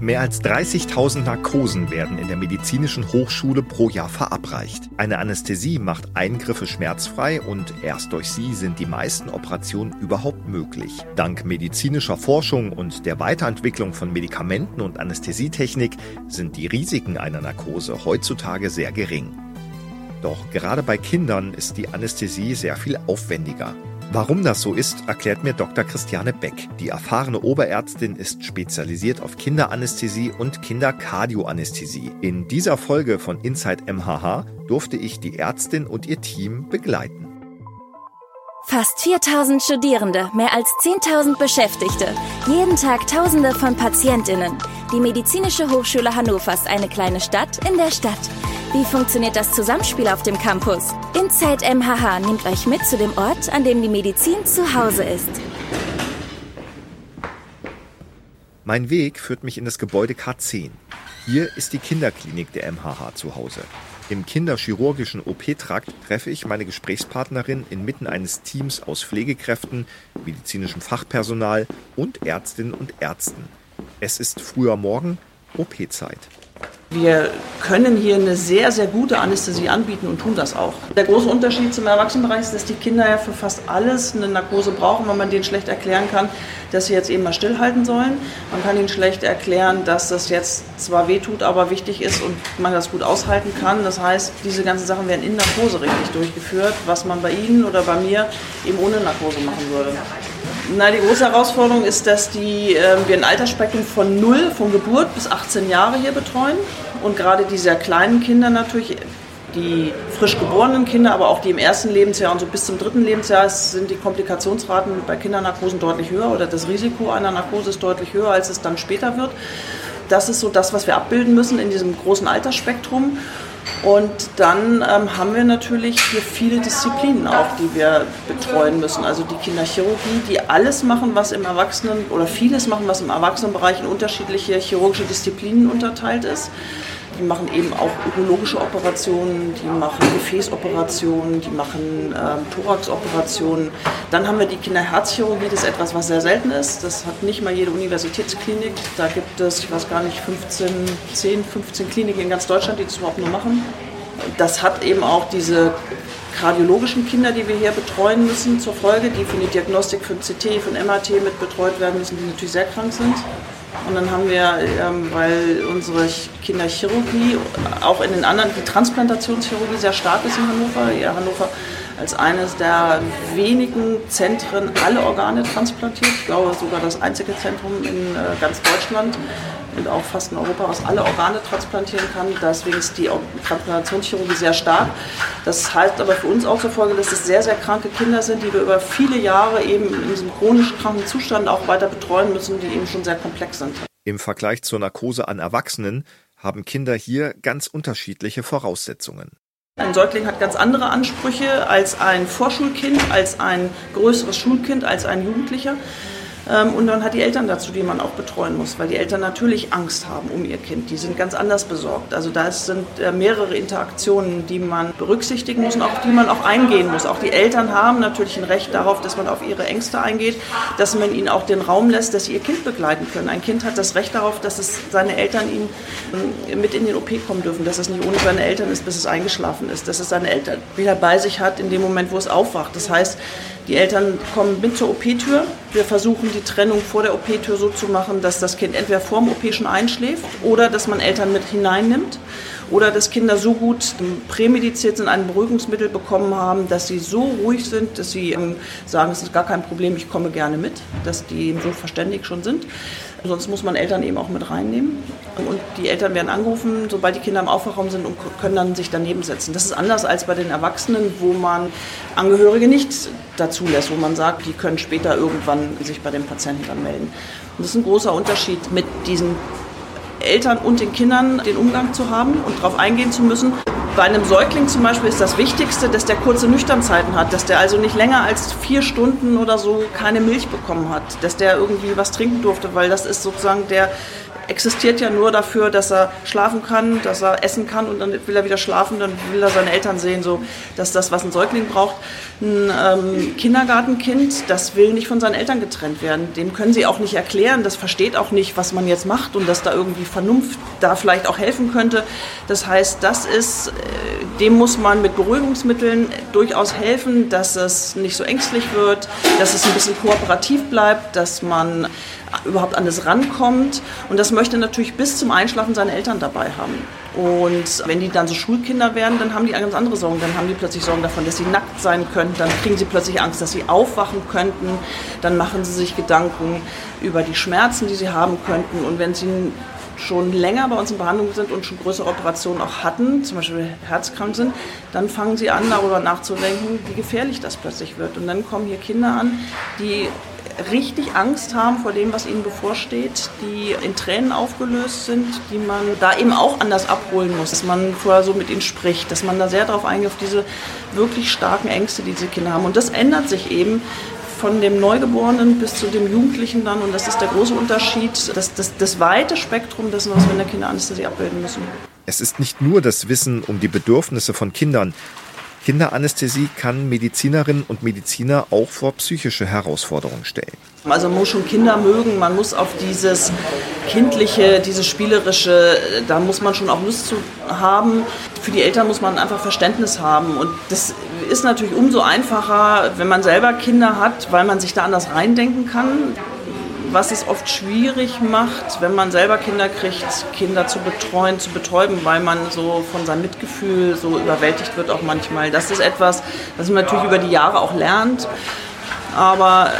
Mehr als 30.000 Narkosen werden in der medizinischen Hochschule pro Jahr verabreicht. Eine Anästhesie macht Eingriffe schmerzfrei und erst durch sie sind die meisten Operationen überhaupt möglich. Dank medizinischer Forschung und der Weiterentwicklung von Medikamenten und Anästhesietechnik sind die Risiken einer Narkose heutzutage sehr gering. Doch gerade bei Kindern ist die Anästhesie sehr viel aufwendiger. Warum das so ist, erklärt mir Dr. Christiane Beck. Die erfahrene Oberärztin ist spezialisiert auf Kinderanästhesie und Kinderkardioanästhesie. In dieser Folge von Inside MHH durfte ich die Ärztin und ihr Team begleiten. Fast 4000 Studierende, mehr als 10.000 Beschäftigte, jeden Tag Tausende von Patientinnen. Die Medizinische Hochschule Hannover ist eine kleine Stadt in der Stadt. Wie funktioniert das Zusammenspiel auf dem Campus? Inside MHH nimmt euch mit zu dem Ort, an dem die Medizin zu Hause ist. Mein Weg führt mich in das Gebäude K10. Hier ist die Kinderklinik der MHH zu Hause. Im kinderchirurgischen OP-Trakt treffe ich meine Gesprächspartnerin inmitten eines Teams aus Pflegekräften, medizinischem Fachpersonal und Ärztinnen und Ärzten. Es ist früher Morgen, OP-Zeit. Wir können hier eine sehr, sehr gute Anästhesie anbieten und tun das auch. Der große Unterschied zum Erwachsenenbereich ist, dass die Kinder ja für fast alles eine Narkose brauchen, weil man denen schlecht erklären kann, dass sie jetzt eben mal stillhalten sollen. Man kann ihnen schlecht erklären, dass das jetzt zwar wehtut, aber wichtig ist und man das gut aushalten kann. Das heißt, diese ganzen Sachen werden in Narkose richtig durchgeführt, was man bei Ihnen oder bei mir eben ohne Narkose machen würde. Na, die große Herausforderung ist, dass die, äh, wir ein Altersspektrum von 0, von Geburt bis 18 Jahre hier betreuen. Und gerade die sehr kleinen Kinder natürlich, die frisch geborenen Kinder, aber auch die im ersten Lebensjahr und so bis zum dritten Lebensjahr sind die Komplikationsraten bei Kindernarkosen deutlich höher oder das Risiko einer Narkose ist deutlich höher, als es dann später wird. Das ist so das, was wir abbilden müssen in diesem großen Altersspektrum. Und dann ähm, haben wir natürlich hier viele Disziplinen auch, die wir betreuen müssen. Also die Kinderchirurgie, die alles machen, was im Erwachsenen oder vieles machen, was im Erwachsenenbereich in unterschiedliche chirurgische Disziplinen unterteilt ist. Die machen eben auch urologische Operationen, die machen Gefäßoperationen, die machen ähm, Thoraxoperationen. Dann haben wir die Kinderherzchirurgie, das ist etwas, was sehr selten ist. Das hat nicht mal jede Universitätsklinik. Da gibt es, ich weiß gar nicht, 15, 10, 15 Kliniken in ganz Deutschland, die das überhaupt nur machen. Das hat eben auch diese kardiologischen Kinder, die wir hier betreuen müssen, zur Folge, die für die Diagnostik von CT, von MRT mit betreut werden müssen, die natürlich sehr krank sind. Und dann haben wir, ähm, weil unsere Kinderchirurgie auch in den anderen, die Transplantationschirurgie sehr stark ist in Hannover, ja, Hannover als eines der wenigen Zentren alle Organe transplantiert. Ich glaube sogar das einzige Zentrum in äh, ganz Deutschland und auch fast in Europa, was alle Organe transplantieren kann. Deswegen ist die Transplantationschirurgie sehr stark. Das heißt aber für uns auch zur Folge, dass es sehr, sehr kranke Kinder sind, die wir über viele Jahre eben in diesem chronisch kranken Zustand auch weiter betreuen müssen, die eben schon sehr komplex sind. Im Vergleich zur Narkose an Erwachsenen haben Kinder hier ganz unterschiedliche Voraussetzungen. Ein Säugling hat ganz andere Ansprüche als ein Vorschulkind, als ein größeres Schulkind, als ein Jugendlicher. Ähm, und dann hat die Eltern dazu, die man auch betreuen muss, weil die Eltern natürlich Angst haben um ihr Kind. Die sind ganz anders besorgt. Also da sind äh, mehrere Interaktionen, die man berücksichtigen muss und auch die man auch eingehen muss. Auch die Eltern haben natürlich ein Recht darauf, dass man auf ihre Ängste eingeht, dass man ihnen auch den Raum lässt, dass sie ihr Kind begleiten können. Ein Kind hat das Recht darauf, dass es seine Eltern ihn ähm, mit in den OP kommen dürfen, dass es nicht ohne seine Eltern ist, bis es eingeschlafen ist, dass es seine Eltern wieder bei sich hat in dem Moment, wo es aufwacht. Das heißt, die Eltern kommen mit zur OP-Tür. Wir versuchen die Trennung vor der OP-Tür so zu machen, dass das Kind entweder vorm OP schon einschläft oder dass man Eltern mit hineinnimmt oder dass Kinder so gut prämediziert sind, ein Beruhigungsmittel bekommen haben, dass sie so ruhig sind, dass sie ähm, sagen, es ist gar kein Problem, ich komme gerne mit, dass die so verständig schon sind. Sonst muss man Eltern eben auch mit reinnehmen. Und die Eltern werden angerufen, sobald die Kinder im Aufwachraum sind und können dann sich daneben setzen. Das ist anders als bei den Erwachsenen, wo man Angehörige nicht dazu lässt, wo man sagt, die können später irgendwann sich bei dem Patienten dann melden. Und das ist ein großer Unterschied mit diesen Eltern und den Kindern den Umgang zu haben und darauf eingehen zu müssen. Bei einem Säugling zum Beispiel ist das Wichtigste, dass der kurze Nüchternzeiten hat, dass der also nicht länger als vier Stunden oder so keine Milch bekommen hat, dass der irgendwie was trinken durfte, weil das ist sozusagen der existiert ja nur dafür, dass er schlafen kann, dass er essen kann und dann will er wieder schlafen, dann will er seine Eltern sehen, so dass das, was ein Säugling braucht. Ein ähm, Kindergartenkind, das will nicht von seinen Eltern getrennt werden. Dem können sie auch nicht erklären, das versteht auch nicht, was man jetzt macht und dass da irgendwie Vernunft da vielleicht auch helfen könnte. Das heißt, das ist, äh, dem muss man mit Beruhigungsmitteln durchaus helfen, dass es nicht so ängstlich wird, dass es ein bisschen kooperativ bleibt, dass man überhaupt an das rankommt. Und das möchte natürlich bis zum Einschlafen seine Eltern dabei haben. Und wenn die dann so Schulkinder werden, dann haben die ganz andere Sorgen. Dann haben die plötzlich Sorgen davon, dass sie nackt sein könnten. Dann kriegen sie plötzlich Angst, dass sie aufwachen könnten. Dann machen sie sich Gedanken über die Schmerzen, die sie haben könnten. Und wenn sie schon länger bei uns in Behandlung sind und schon größere Operationen auch hatten, zum Beispiel herzkrank sind, dann fangen sie an, darüber nachzudenken, wie gefährlich das plötzlich wird. Und dann kommen hier Kinder an, die richtig Angst haben vor dem, was ihnen bevorsteht, die in Tränen aufgelöst sind, die man da eben auch anders abholen muss, dass man vorher so mit ihnen spricht, dass man da sehr darauf eingeht, auf diese wirklich starken Ängste, die diese Kinder haben. Und das ändert sich eben von dem Neugeborenen bis zu dem Jugendlichen dann. Und das ist der große Unterschied, das, das, das weite Spektrum dessen, was wir in der Kinderanästhesie abbilden müssen. Es ist nicht nur das Wissen um die Bedürfnisse von Kindern, Kinderanästhesie kann Medizinerinnen und Mediziner auch vor psychische Herausforderungen stellen. Also man muss schon Kinder mögen, man muss auf dieses kindliche, dieses spielerische, da muss man schon auch Lust zu haben. Für die Eltern muss man einfach Verständnis haben und das ist natürlich umso einfacher, wenn man selber Kinder hat, weil man sich da anders reindenken kann was es oft schwierig macht, wenn man selber Kinder kriegt, Kinder zu betreuen, zu betäuben, weil man so von seinem Mitgefühl so überwältigt wird auch manchmal. Das ist etwas, was man natürlich über die Jahre auch lernt. Aber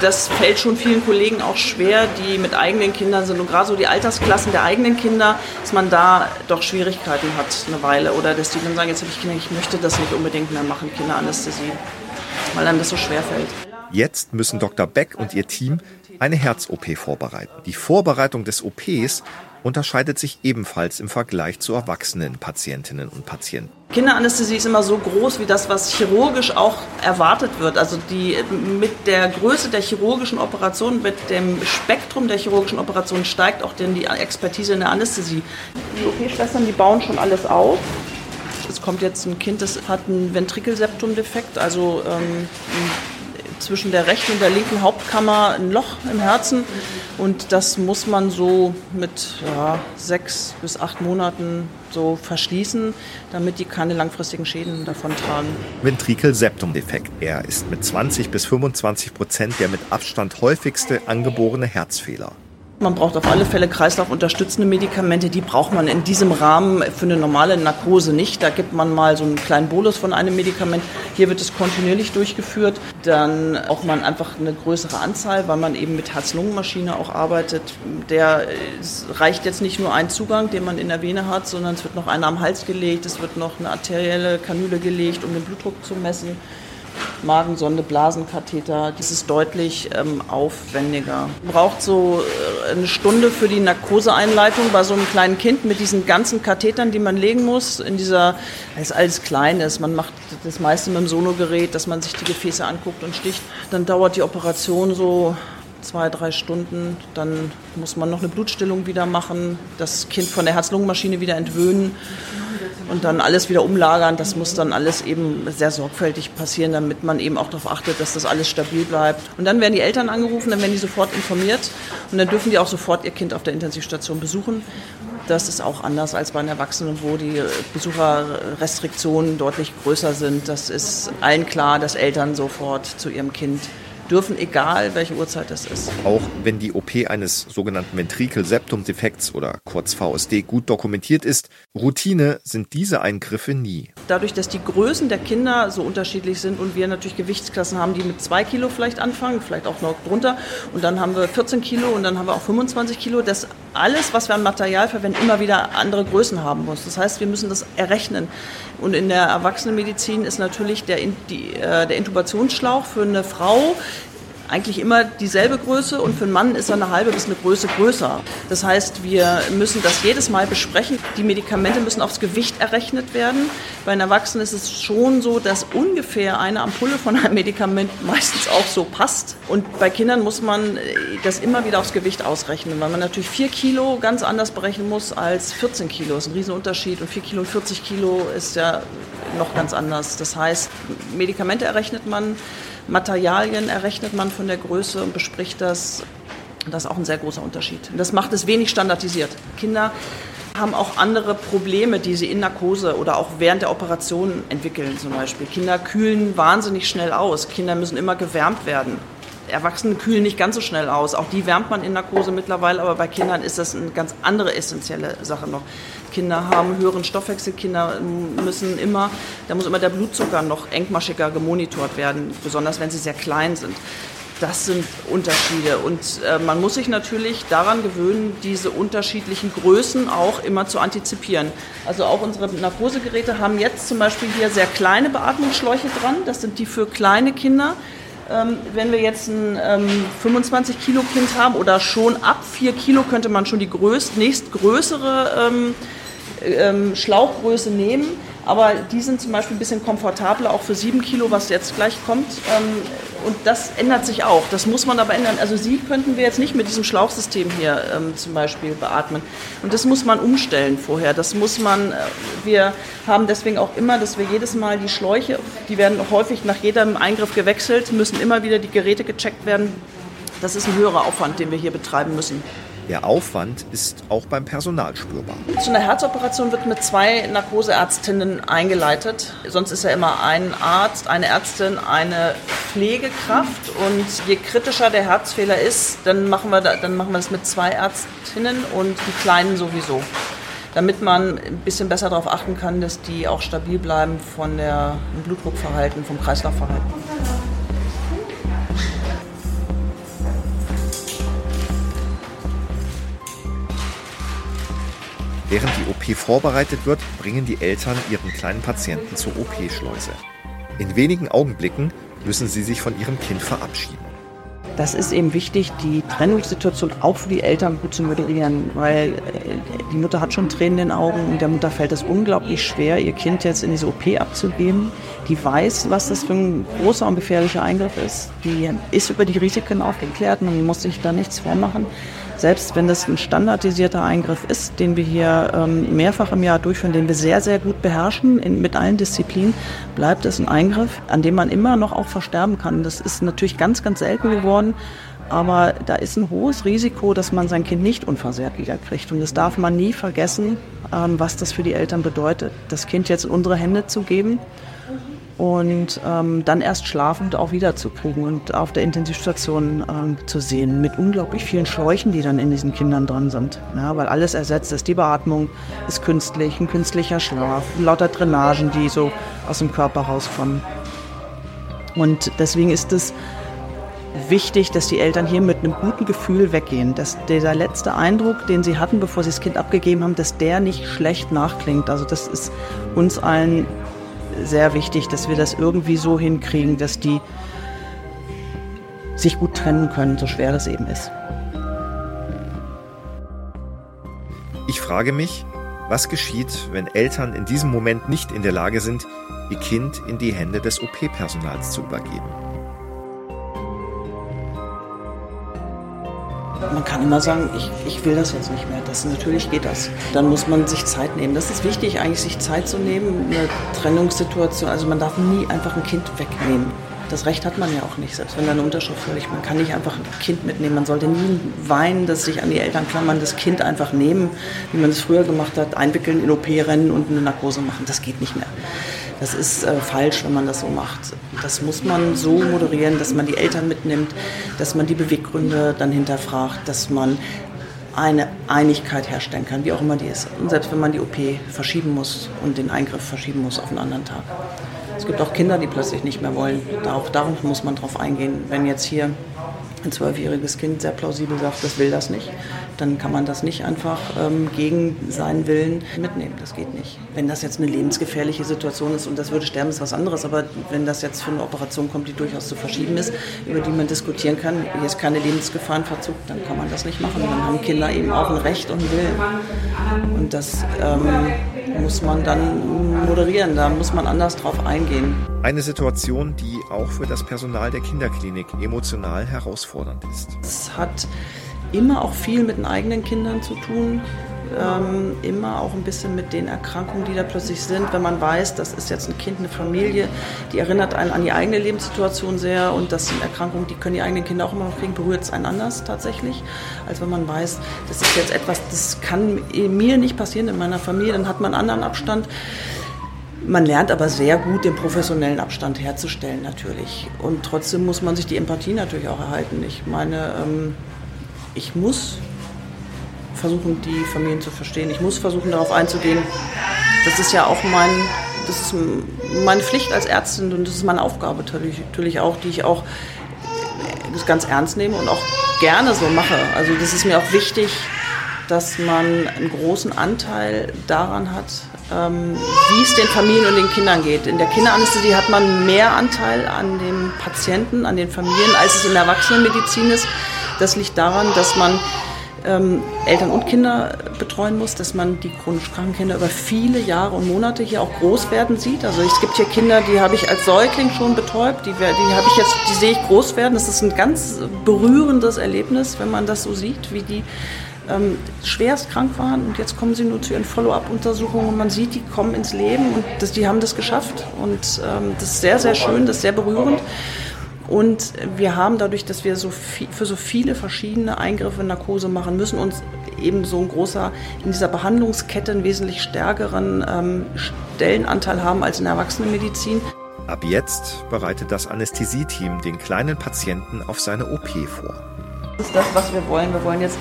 das fällt schon vielen Kollegen auch schwer, die mit eigenen Kindern sind. Und gerade so die Altersklassen der eigenen Kinder, dass man da doch Schwierigkeiten hat eine Weile. Oder dass die dann sagen, jetzt habe ich Kinder, ich möchte das nicht unbedingt mehr machen, Kinderanästhesie. Weil einem das so schwer fällt. Jetzt müssen Dr. Beck und ihr Team eine Herz-OP vorbereiten. Die Vorbereitung des OPs unterscheidet sich ebenfalls im Vergleich zu erwachsenen Patientinnen und Patienten. Kinderanästhesie ist immer so groß wie das, was chirurgisch auch erwartet wird. Also die, mit der Größe der chirurgischen Operation, mit dem Spektrum der chirurgischen Operation steigt auch denn die Expertise in der Anästhesie. Die OP-Schwestern, die bauen schon alles auf. Es kommt jetzt ein Kind, das hat einen Ventrikelseptumdefekt, also ähm, zwischen der rechten und der linken Hauptkammer ein Loch im Herzen. Und das muss man so mit ja, sechs bis acht Monaten so verschließen, damit die keine langfristigen Schäden davon tragen. Ventrikelseptumdefekt. Er ist mit 20 bis 25 Prozent der mit Abstand häufigste angeborene Herzfehler. Man braucht auf alle Fälle kreislaufunterstützende Medikamente. Die braucht man in diesem Rahmen für eine normale Narkose nicht. Da gibt man mal so einen kleinen Bolus von einem Medikament. Hier wird es kontinuierlich durchgeführt. Dann auch man einfach eine größere Anzahl, weil man eben mit Herz-Lungen-Maschine auch arbeitet. Der reicht jetzt nicht nur ein Zugang, den man in der Vene hat, sondern es wird noch einer am Hals gelegt. Es wird noch eine arterielle Kanüle gelegt, um den Blutdruck zu messen. Magensonde, Blasenkatheter. Das ist deutlich ähm, aufwendiger. Braucht so äh, eine Stunde für die Narkoseeinleitung bei so einem kleinen Kind mit diesen ganzen Kathetern, die man legen muss. In dieser, weil es alles klein ist. Man macht das meiste mit dem Sonogerät, dass man sich die Gefäße anguckt und sticht. Dann dauert die Operation so zwei, drei Stunden. Dann muss man noch eine Blutstillung wieder machen, das Kind von der Herz-Lungen-Maschine wieder entwöhnen und dann alles wieder umlagern. Das muss dann alles eben sehr sorgfältig passieren, damit man eben auch darauf achtet, dass das alles stabil bleibt. Und dann werden die Eltern angerufen, dann werden die sofort informiert und dann dürfen die auch sofort ihr Kind auf der Intensivstation besuchen. Das ist auch anders als bei den Erwachsenen, wo die Besucherrestriktionen deutlich größer sind. Das ist allen klar, dass Eltern sofort zu ihrem Kind dürfen, egal welche Uhrzeit das ist. Auch wenn die OP eines sogenannten Ventrikel-Septum-Defekts oder kurz VSD gut dokumentiert ist, Routine sind diese Eingriffe nie. Dadurch, dass die Größen der Kinder so unterschiedlich sind und wir natürlich Gewichtsklassen haben, die mit zwei Kilo vielleicht anfangen, vielleicht auch noch drunter, und dann haben wir 14 Kilo und dann haben wir auch 25 Kilo, dass alles, was wir an Material verwenden, immer wieder andere Größen haben muss. Das heißt, wir müssen das errechnen. Und in der Erwachsenenmedizin ist natürlich der, die, äh, der Intubationsschlauch für eine Frau eigentlich immer dieselbe Größe und für einen Mann ist er eine halbe bis eine Größe größer. Das heißt, wir müssen das jedes Mal besprechen. Die Medikamente müssen aufs Gewicht errechnet werden. Bei einem Erwachsenen ist es schon so, dass ungefähr eine Ampulle von einem Medikament meistens auch so passt. Und bei Kindern muss man das immer wieder aufs Gewicht ausrechnen, weil man natürlich 4 Kilo ganz anders berechnen muss als 14 Kilo. Das ist ein Riesenunterschied. Und 4 Kilo und 40 Kilo ist ja noch ganz anders. Das heißt, Medikamente errechnet man Materialien errechnet man von der Größe und bespricht das. Das ist auch ein sehr großer Unterschied. Das macht es wenig standardisiert. Kinder haben auch andere Probleme, die sie in Narkose oder auch während der Operation entwickeln zum Beispiel. Kinder kühlen wahnsinnig schnell aus. Kinder müssen immer gewärmt werden. Erwachsene kühlen nicht ganz so schnell aus. Auch die wärmt man in Narkose mittlerweile, aber bei Kindern ist das eine ganz andere essentielle Sache noch. Kinder haben höheren Stoffwechsel, Kinder müssen immer, da muss immer der Blutzucker noch engmaschiger gemonitort werden, besonders wenn sie sehr klein sind. Das sind Unterschiede. Und äh, man muss sich natürlich daran gewöhnen, diese unterschiedlichen Größen auch immer zu antizipieren. Also auch unsere Narkosegeräte haben jetzt zum Beispiel hier sehr kleine Beatmungsschläuche dran. Das sind die für kleine Kinder. Ähm, wenn wir jetzt ein ähm, 25 Kilo Kind haben oder schon ab 4 Kilo könnte man schon die größt, nächstgrößere ähm, ähm, Schlauchgröße nehmen. Aber die sind zum Beispiel ein bisschen komfortabler, auch für 7 Kilo, was jetzt gleich kommt. Ähm, und das ändert sich auch. Das muss man aber ändern. Also Sie könnten wir jetzt nicht mit diesem Schlauchsystem hier ähm, zum Beispiel beatmen. Und das muss man umstellen vorher. Das muss man, äh, wir haben deswegen auch immer, dass wir jedes Mal die Schläuche, die werden häufig nach jedem Eingriff gewechselt, müssen immer wieder die Geräte gecheckt werden. Das ist ein höherer Aufwand, den wir hier betreiben müssen. Der Aufwand ist auch beim Personal spürbar. Zu einer Herzoperation wird mit zwei Narkoseärztinnen eingeleitet. Sonst ist ja immer ein Arzt, eine Ärztin, eine Pflegekraft. Und je kritischer der Herzfehler ist, dann machen wir, dann machen wir das mit zwei Ärztinnen und die Kleinen sowieso. Damit man ein bisschen besser darauf achten kann, dass die auch stabil bleiben von der Blutdruckverhalten, vom Kreislaufverhalten. Während die OP vorbereitet wird, bringen die Eltern ihren kleinen Patienten zur OP-Schleuse. In wenigen Augenblicken müssen sie sich von ihrem Kind verabschieden. Das ist eben wichtig, die Trennungssituation auch für die Eltern gut zu moderieren, weil äh, die Mutter hat schon Tränen in den Augen und der Mutter fällt es unglaublich schwer, ihr Kind jetzt in diese OP abzugeben. Die weiß, was das für ein großer und gefährlicher Eingriff ist. Die ist über die Risiken aufgeklärt und muss sich da nichts vormachen selbst wenn das ein standardisierter Eingriff ist, den wir hier ähm, mehrfach im Jahr durchführen, den wir sehr, sehr gut beherrschen in, mit allen Disziplinen, bleibt es ein Eingriff, an dem man immer noch auch versterben kann. Das ist natürlich ganz, ganz selten geworden. Aber da ist ein hohes Risiko, dass man sein Kind nicht unversehrt wiederkriegt. Und das darf man nie vergessen, ähm, was das für die Eltern bedeutet, das Kind jetzt in unsere Hände zu geben und ähm, dann erst schlafend auch wiederzukriegen und auf der Intensivstation ähm, zu sehen, mit unglaublich vielen Schläuchen, die dann in diesen Kindern dran sind. Ja, weil alles ersetzt ist. Die Beatmung ist künstlich, ein künstlicher Schlaf, lauter Drainagen, die so aus dem Körper rauskommen. Und deswegen ist es wichtig, dass die Eltern hier mit einem guten Gefühl weggehen, dass dieser letzte Eindruck, den sie hatten, bevor sie das Kind abgegeben haben, dass der nicht schlecht nachklingt. Also das ist uns allen sehr wichtig, dass wir das irgendwie so hinkriegen, dass die sich gut trennen können, so schwer das eben ist. Ich frage mich, was geschieht, wenn Eltern in diesem Moment nicht in der Lage sind, ihr Kind in die Hände des OP-Personals zu übergeben? Man kann immer sagen, ich, ich will das jetzt nicht mehr. Das, natürlich geht das. Dann muss man sich Zeit nehmen. Das ist wichtig, eigentlich sich Zeit zu nehmen. Eine Trennungssituation, also man darf nie einfach ein Kind wegnehmen. Das Recht hat man ja auch nicht, selbst wenn da eine Unterschrift vorliegt. Man kann nicht einfach ein Kind mitnehmen. Man sollte nie weinen, dass sich an die Eltern klammern, das Kind einfach nehmen, wie man es früher gemacht hat, einwickeln, in OP rennen und eine Narkose machen. Das geht nicht mehr. Das ist äh, falsch, wenn man das so macht. Das muss man so moderieren, dass man die Eltern mitnimmt, dass man die Beweggründe dann hinterfragt, dass man eine Einigkeit herstellen kann, wie auch immer die ist. Und selbst wenn man die OP verschieben muss und den Eingriff verschieben muss auf einen anderen Tag. Es gibt auch Kinder, die plötzlich nicht mehr wollen. Auch darauf muss man drauf eingehen. Wenn jetzt hier ein zwölfjähriges Kind sehr plausibel sagt, das will das nicht, dann kann man das nicht einfach ähm, gegen seinen Willen mitnehmen. Das geht nicht. Wenn das jetzt eine lebensgefährliche Situation ist und das würde sterben, ist was anderes. Aber wenn das jetzt für eine Operation kommt, die durchaus zu verschieben ist, über die man diskutieren kann, hier ist keine Lebensgefahr in Verzug, dann kann man das nicht machen. Dann haben Kinder eben auch ein Recht und Willen. Und das ähm, muss man dann moderieren, da muss man anders drauf eingehen. Eine Situation, die auch für das Personal der Kinderklinik emotional herausfordernd ist. Es hat immer auch viel mit den eigenen Kindern zu tun. Ähm, immer auch ein bisschen mit den Erkrankungen, die da plötzlich sind. Wenn man weiß, das ist jetzt ein Kind, eine Familie, die erinnert einen an die eigene Lebenssituation sehr und das sind Erkrankungen, die können die eigenen Kinder auch immer noch kriegen, berührt es einen anders tatsächlich, als wenn man weiß, das ist jetzt etwas, das kann mir nicht passieren in meiner Familie, dann hat man einen anderen Abstand. Man lernt aber sehr gut den professionellen Abstand herzustellen natürlich. Und trotzdem muss man sich die Empathie natürlich auch erhalten. Ich meine, ähm, ich muss versuchen, die Familien zu verstehen. Ich muss versuchen, darauf einzugehen. Das ist ja auch mein, das ist meine Pflicht als Ärztin und das ist meine Aufgabe natürlich, auch, die ich auch das ganz ernst nehme und auch gerne so mache. Also das ist mir auch wichtig, dass man einen großen Anteil daran hat, ähm, wie es den Familien und den Kindern geht. In der Kinderanästhesie hat man mehr Anteil an den Patienten, an den Familien, als es in der Erwachsenenmedizin ist. Das liegt daran, dass man ähm, Eltern und Kinder betreuen muss, dass man die chronisch kranken Kinder über viele Jahre und Monate hier auch groß werden sieht. Also es gibt hier Kinder, die habe ich als Säugling schon betäubt, die, die habe ich jetzt, die sehe ich groß werden. Das ist ein ganz berührendes Erlebnis, wenn man das so sieht, wie die ähm, schwerst krank waren und jetzt kommen sie nur zu ihren Follow-up-Untersuchungen und man sieht, die kommen ins Leben und das, die haben das geschafft und ähm, das ist sehr, sehr schön, das ist sehr berührend. Und wir haben dadurch, dass wir so viel, für so viele verschiedene Eingriffe in Narkose machen müssen, uns eben so ein großer, in dieser Behandlungskette einen wesentlich stärkeren ähm, Stellenanteil haben als in der Erwachsenenmedizin. Ab jetzt bereitet das Anästhesieteam den kleinen Patienten auf seine OP vor. Das ist das, was wir wollen. Wir wollen jetzt,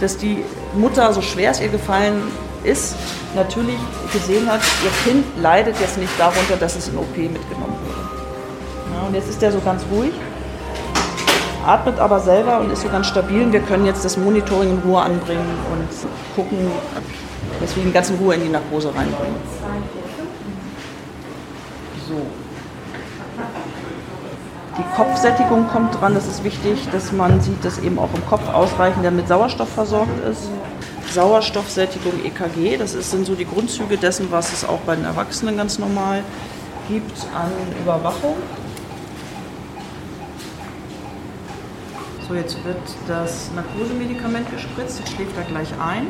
dass die Mutter, so schwer es ihr gefallen ist, natürlich gesehen hat, ihr Kind leidet jetzt nicht darunter, dass es in OP mitgenommen und jetzt ist der so ganz ruhig, atmet aber selber und ist so ganz stabil. Und wir können jetzt das Monitoring in Ruhe anbringen und gucken, dass wir ihn ganz in Ruhe in die Narkose reinbringen. So. Die Kopfsättigung kommt dran. Das ist wichtig, dass man sieht, dass eben auch im Kopf ausreichend der mit Sauerstoff versorgt ist. Sauerstoffsättigung EKG, das sind so die Grundzüge dessen, was es auch bei den Erwachsenen ganz normal gibt an Überwachung. So, jetzt wird das Narkosemedikament gespritzt, jetzt schläft er gleich ein.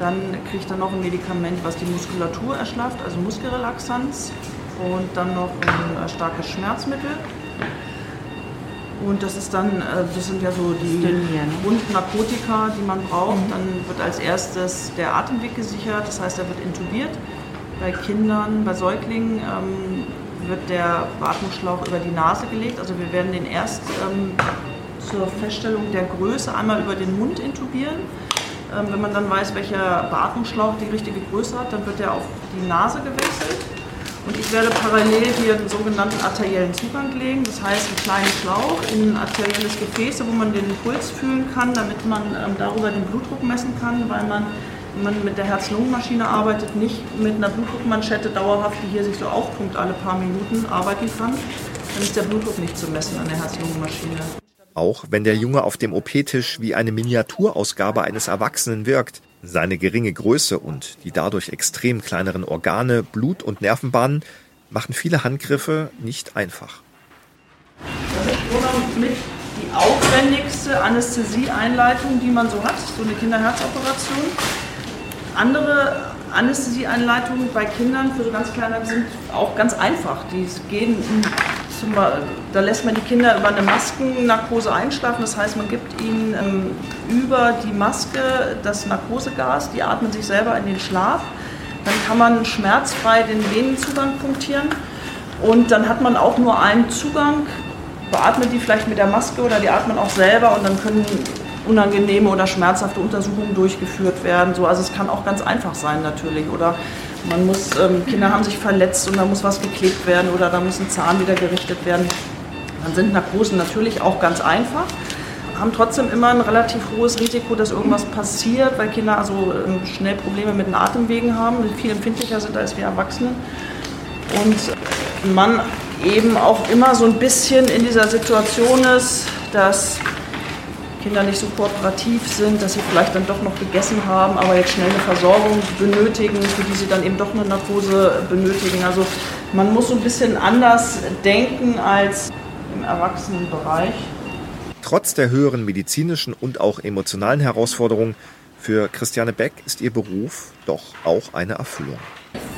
Dann kriegt er noch ein Medikament, was die Muskulatur erschlafft, also Muskelrelaxanz. Und dann noch ein äh, starkes Schmerzmittel. Und das ist dann, äh, das sind ja so die Grundnarkotika, die man braucht. Mhm. Dann wird als erstes der Atemweg gesichert, das heißt, er wird intubiert. Bei Kindern, bei Säuglingen ähm, wird der Atmungsschlauch über die Nase gelegt. Also wir werden den erst ähm, zur Feststellung der Größe einmal über den Mund intubieren. Ähm, wenn man dann weiß, welcher Beatmungsschlauch die richtige Größe hat, dann wird er auf die Nase gewechselt. Und ich werde parallel hier den sogenannten arteriellen Zugang legen, das heißt einen kleinen Schlauch in ein arterielles Gefäß, wo man den Puls fühlen kann, damit man ähm, darüber den Blutdruck messen kann, weil man, wenn man mit der Herz-Lungen-Maschine arbeitet, nicht mit einer Blutdruckmanschette dauerhaft, die hier sich so aufpumpt, alle paar Minuten arbeiten kann. Dann ist der Blutdruck nicht zu messen an der Herz-Lungen-Maschine. Auch wenn der Junge auf dem OP-Tisch wie eine Miniaturausgabe eines Erwachsenen wirkt, seine geringe Größe und die dadurch extrem kleineren Organe, Blut- und Nervenbahnen machen viele Handgriffe nicht einfach. Das ist mit die aufwendigste Anästhesieeinleitung, die man so hat, so eine Kinderherzoperation. Andere Anästhesieeinleitungen bei Kindern für so ganz kleine sind auch ganz einfach. Die gehen zum, da lässt man die Kinder über eine Maskennarkose einschlafen. Das heißt, man gibt ihnen ähm, über die Maske das Narkosegas, die atmen sich selber in den Schlaf. Dann kann man schmerzfrei den Venenzugang punktieren und dann hat man auch nur einen Zugang, beatmet die vielleicht mit der Maske oder die atmen auch selber und dann können unangenehme oder schmerzhafte Untersuchungen durchgeführt werden. So, also es kann auch ganz einfach sein natürlich. Oder man muss, ähm, Kinder haben sich verletzt und da muss was geklebt werden oder da muss ein Zahn wieder gerichtet werden. Dann sind Narkosen natürlich auch ganz einfach. haben trotzdem immer ein relativ hohes Risiko, dass irgendwas passiert, weil Kinder also ähm, schnell Probleme mit den Atemwegen haben, viel empfindlicher sind als wir Erwachsene. Und man eben auch immer so ein bisschen in dieser Situation ist, dass Kinder nicht so kooperativ sind, dass sie vielleicht dann doch noch gegessen haben, aber jetzt schnell eine Versorgung benötigen, für die sie dann eben doch eine Narkose benötigen. Also man muss so ein bisschen anders denken als im Erwachsenenbereich. Trotz der höheren medizinischen und auch emotionalen Herausforderungen für Christiane Beck ist ihr Beruf doch auch eine Erfüllung.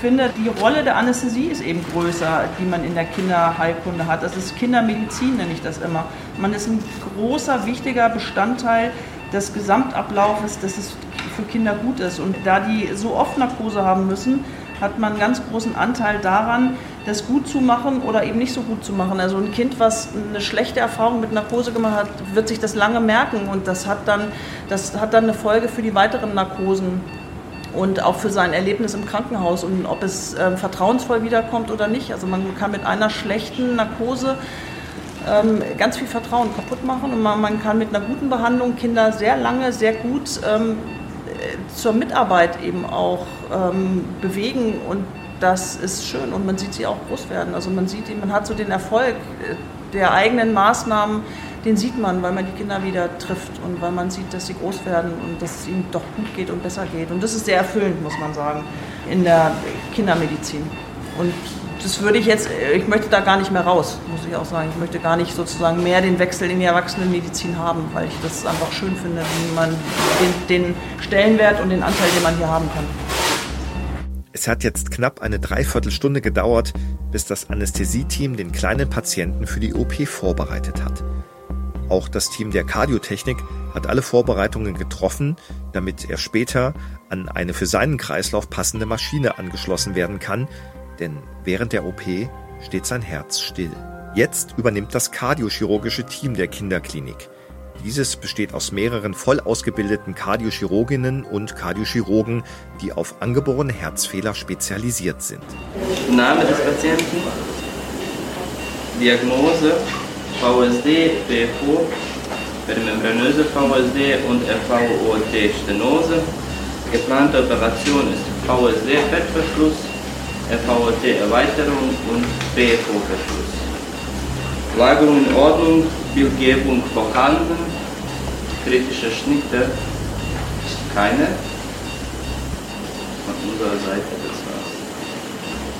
Finde, die Rolle der Anästhesie ist eben größer, die man in der Kinderheilkunde hat. Das ist Kindermedizin, nenne ich das immer. Man ist ein großer, wichtiger Bestandteil des Gesamtablaufes, dass es für Kinder gut ist. Und da die so oft Narkose haben müssen, hat man einen ganz großen Anteil daran, das gut zu machen oder eben nicht so gut zu machen. Also ein Kind, was eine schlechte Erfahrung mit Narkose gemacht hat, wird sich das lange merken und das hat dann, das hat dann eine Folge für die weiteren Narkosen und auch für sein Erlebnis im Krankenhaus und ob es äh, vertrauensvoll wiederkommt oder nicht. Also man kann mit einer schlechten Narkose ähm, ganz viel Vertrauen kaputt machen und man, man, kann mit einer guten Behandlung Kinder sehr lange, sehr gut ähm, zur Mitarbeit eben auch ähm, bewegen und das ist schön und man sieht sie auch groß werden. Also man sieht, man hat so den Erfolg äh, der eigenen Maßnahmen, den sieht man, weil man die Kinder wieder trifft und weil man sieht, dass sie groß werden und dass es ihnen doch gut geht und besser geht. Und das ist sehr erfüllend, muss man sagen, in der Kindermedizin. Und das würde ich jetzt, ich möchte da gar nicht mehr raus, muss ich auch sagen. Ich möchte gar nicht sozusagen mehr den Wechsel in die Erwachsenenmedizin haben, weil ich das einfach schön finde, wie man den, den Stellenwert und den Anteil, den man hier haben kann. Es hat jetzt knapp eine Dreiviertelstunde gedauert, bis das Anästhesieteam den kleinen Patienten für die OP vorbereitet hat. Auch das Team der Kardiotechnik hat alle Vorbereitungen getroffen, damit er später an eine für seinen Kreislauf passende Maschine angeschlossen werden kann, denn während der OP steht sein Herz still. Jetzt übernimmt das kardiochirurgische Team der Kinderklinik. Dieses besteht aus mehreren voll ausgebildeten Kardiochirurginnen und Kardiochirurgen, die auf angeborene Herzfehler spezialisiert sind. Name des Patienten, Diagnose, VSD, PFO, perimembranöse VSD und FVOT-Stenose. Geplante Operation ist VSD-Fettverschluss, FVOT-Erweiterung und PFO-Verschluss. Lagerung in Ordnung, Bildgebung vorhanden, kritische Schnitte keine. Von unserer Seite das war's.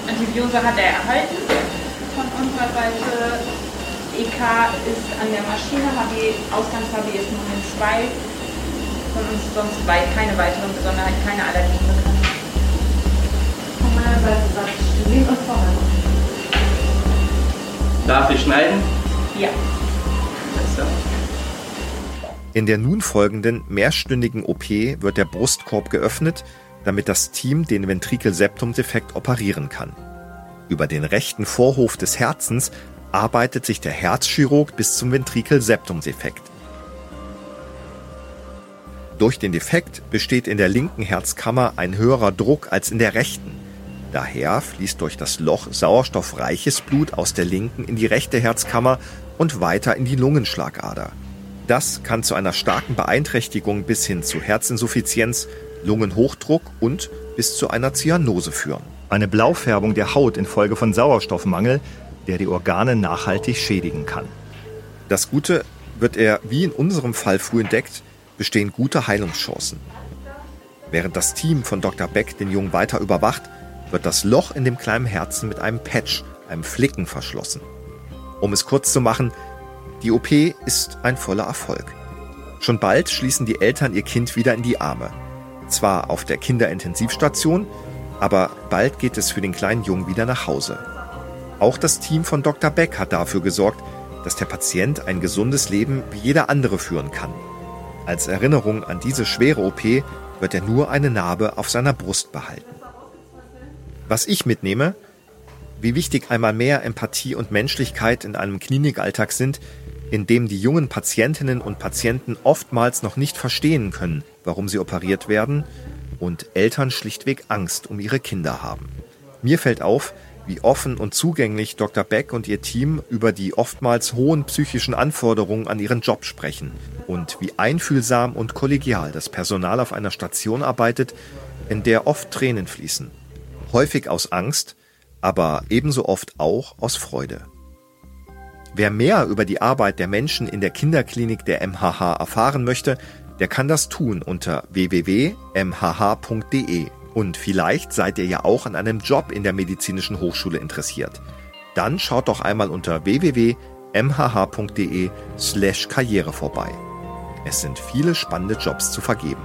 Antibiose hat er erhalten von unserer Seite. EK ist an der Maschine, HB, Ausgangs-HB ist nur in 2. Von uns sonst keine weiteren Besonderheiten, keine Allergien bekannt. Von meiner Seite ich Stilling und voran. Darf ich schneiden? Ja. Besser. In der nun folgenden mehrstündigen OP wird der Brustkorb geöffnet, damit das Team den Ventrikelseptumdefekt operieren kann. Über den rechten Vorhof des Herzens arbeitet sich der Herzchirurg bis zum Ventrikelseptumdefekt. Durch den Defekt besteht in der linken Herzkammer ein höherer Druck als in der rechten. Daher fließt durch das Loch sauerstoffreiches Blut aus der linken in die rechte Herzkammer und weiter in die Lungenschlagader. Das kann zu einer starken Beeinträchtigung bis hin zu Herzinsuffizienz, Lungenhochdruck und bis zu einer Zyanose führen. Eine Blaufärbung der Haut infolge von Sauerstoffmangel, der die Organe nachhaltig schädigen kann. Das Gute, wird er wie in unserem Fall früh entdeckt, bestehen gute Heilungschancen. Während das Team von Dr. Beck den Jungen weiter überwacht, wird das Loch in dem kleinen Herzen mit einem Patch, einem Flicken verschlossen. Um es kurz zu machen, die OP ist ein voller Erfolg. Schon bald schließen die Eltern ihr Kind wieder in die Arme. Zwar auf der Kinderintensivstation, aber bald geht es für den kleinen Jungen wieder nach Hause. Auch das Team von Dr. Beck hat dafür gesorgt, dass der Patient ein gesundes Leben wie jeder andere führen kann. Als Erinnerung an diese schwere OP wird er nur eine Narbe auf seiner Brust behalten. Was ich mitnehme, wie wichtig einmal mehr Empathie und Menschlichkeit in einem Klinikalltag sind, in dem die jungen Patientinnen und Patienten oftmals noch nicht verstehen können, warum sie operiert werden und Eltern schlichtweg Angst um ihre Kinder haben. Mir fällt auf, wie offen und zugänglich Dr. Beck und ihr Team über die oftmals hohen psychischen Anforderungen an ihren Job sprechen und wie einfühlsam und kollegial das Personal auf einer Station arbeitet, in der oft Tränen fließen. Häufig aus Angst, aber ebenso oft auch aus Freude. Wer mehr über die Arbeit der Menschen in der Kinderklinik der MHH erfahren möchte, der kann das tun unter www.mhh.de. Und vielleicht seid ihr ja auch an einem Job in der Medizinischen Hochschule interessiert. Dann schaut doch einmal unter www.mhh.de slash Karriere vorbei. Es sind viele spannende Jobs zu vergeben.